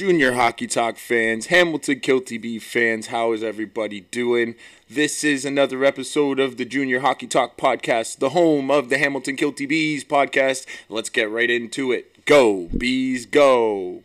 Junior Hockey Talk fans, Hamilton Kilty B fans, how is everybody doing? This is another episode of the Junior Hockey Talk podcast, the home of the Hamilton Kilty Bees podcast. Let's get right into it. Go, Bees, go.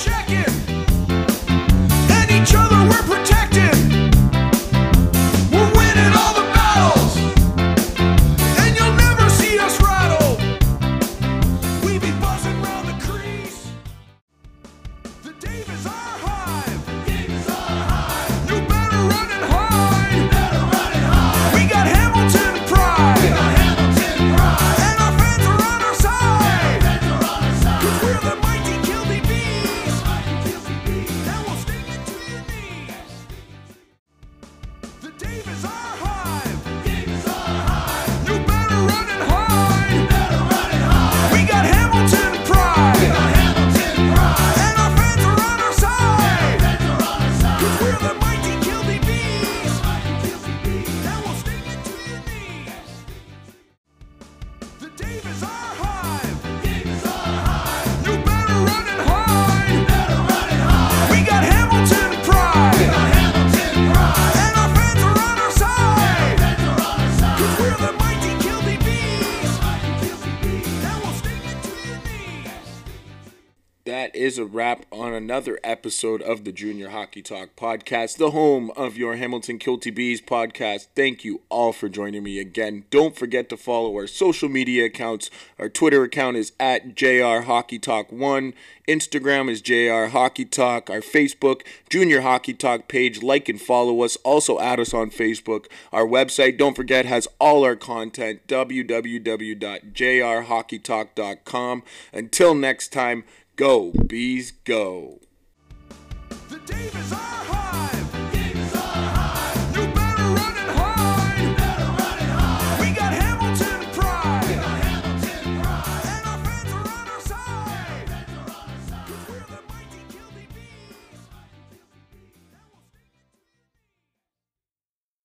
check it. believe is on. that is a wrap on another episode of the Junior Hockey Talk podcast, the home of your Hamilton Kilty Bees podcast. Thank you all for joining me again. Don't forget to follow our social media accounts. Our Twitter account is at JR Hockey Talk 1. Instagram is JR Hockey Talk. Our Facebook, Junior Hockey Talk page, like and follow us. Also add us on Facebook. Our website, don't forget, has all our content, www.jrhockeytalk.com. Until next time, Go, bees, go. The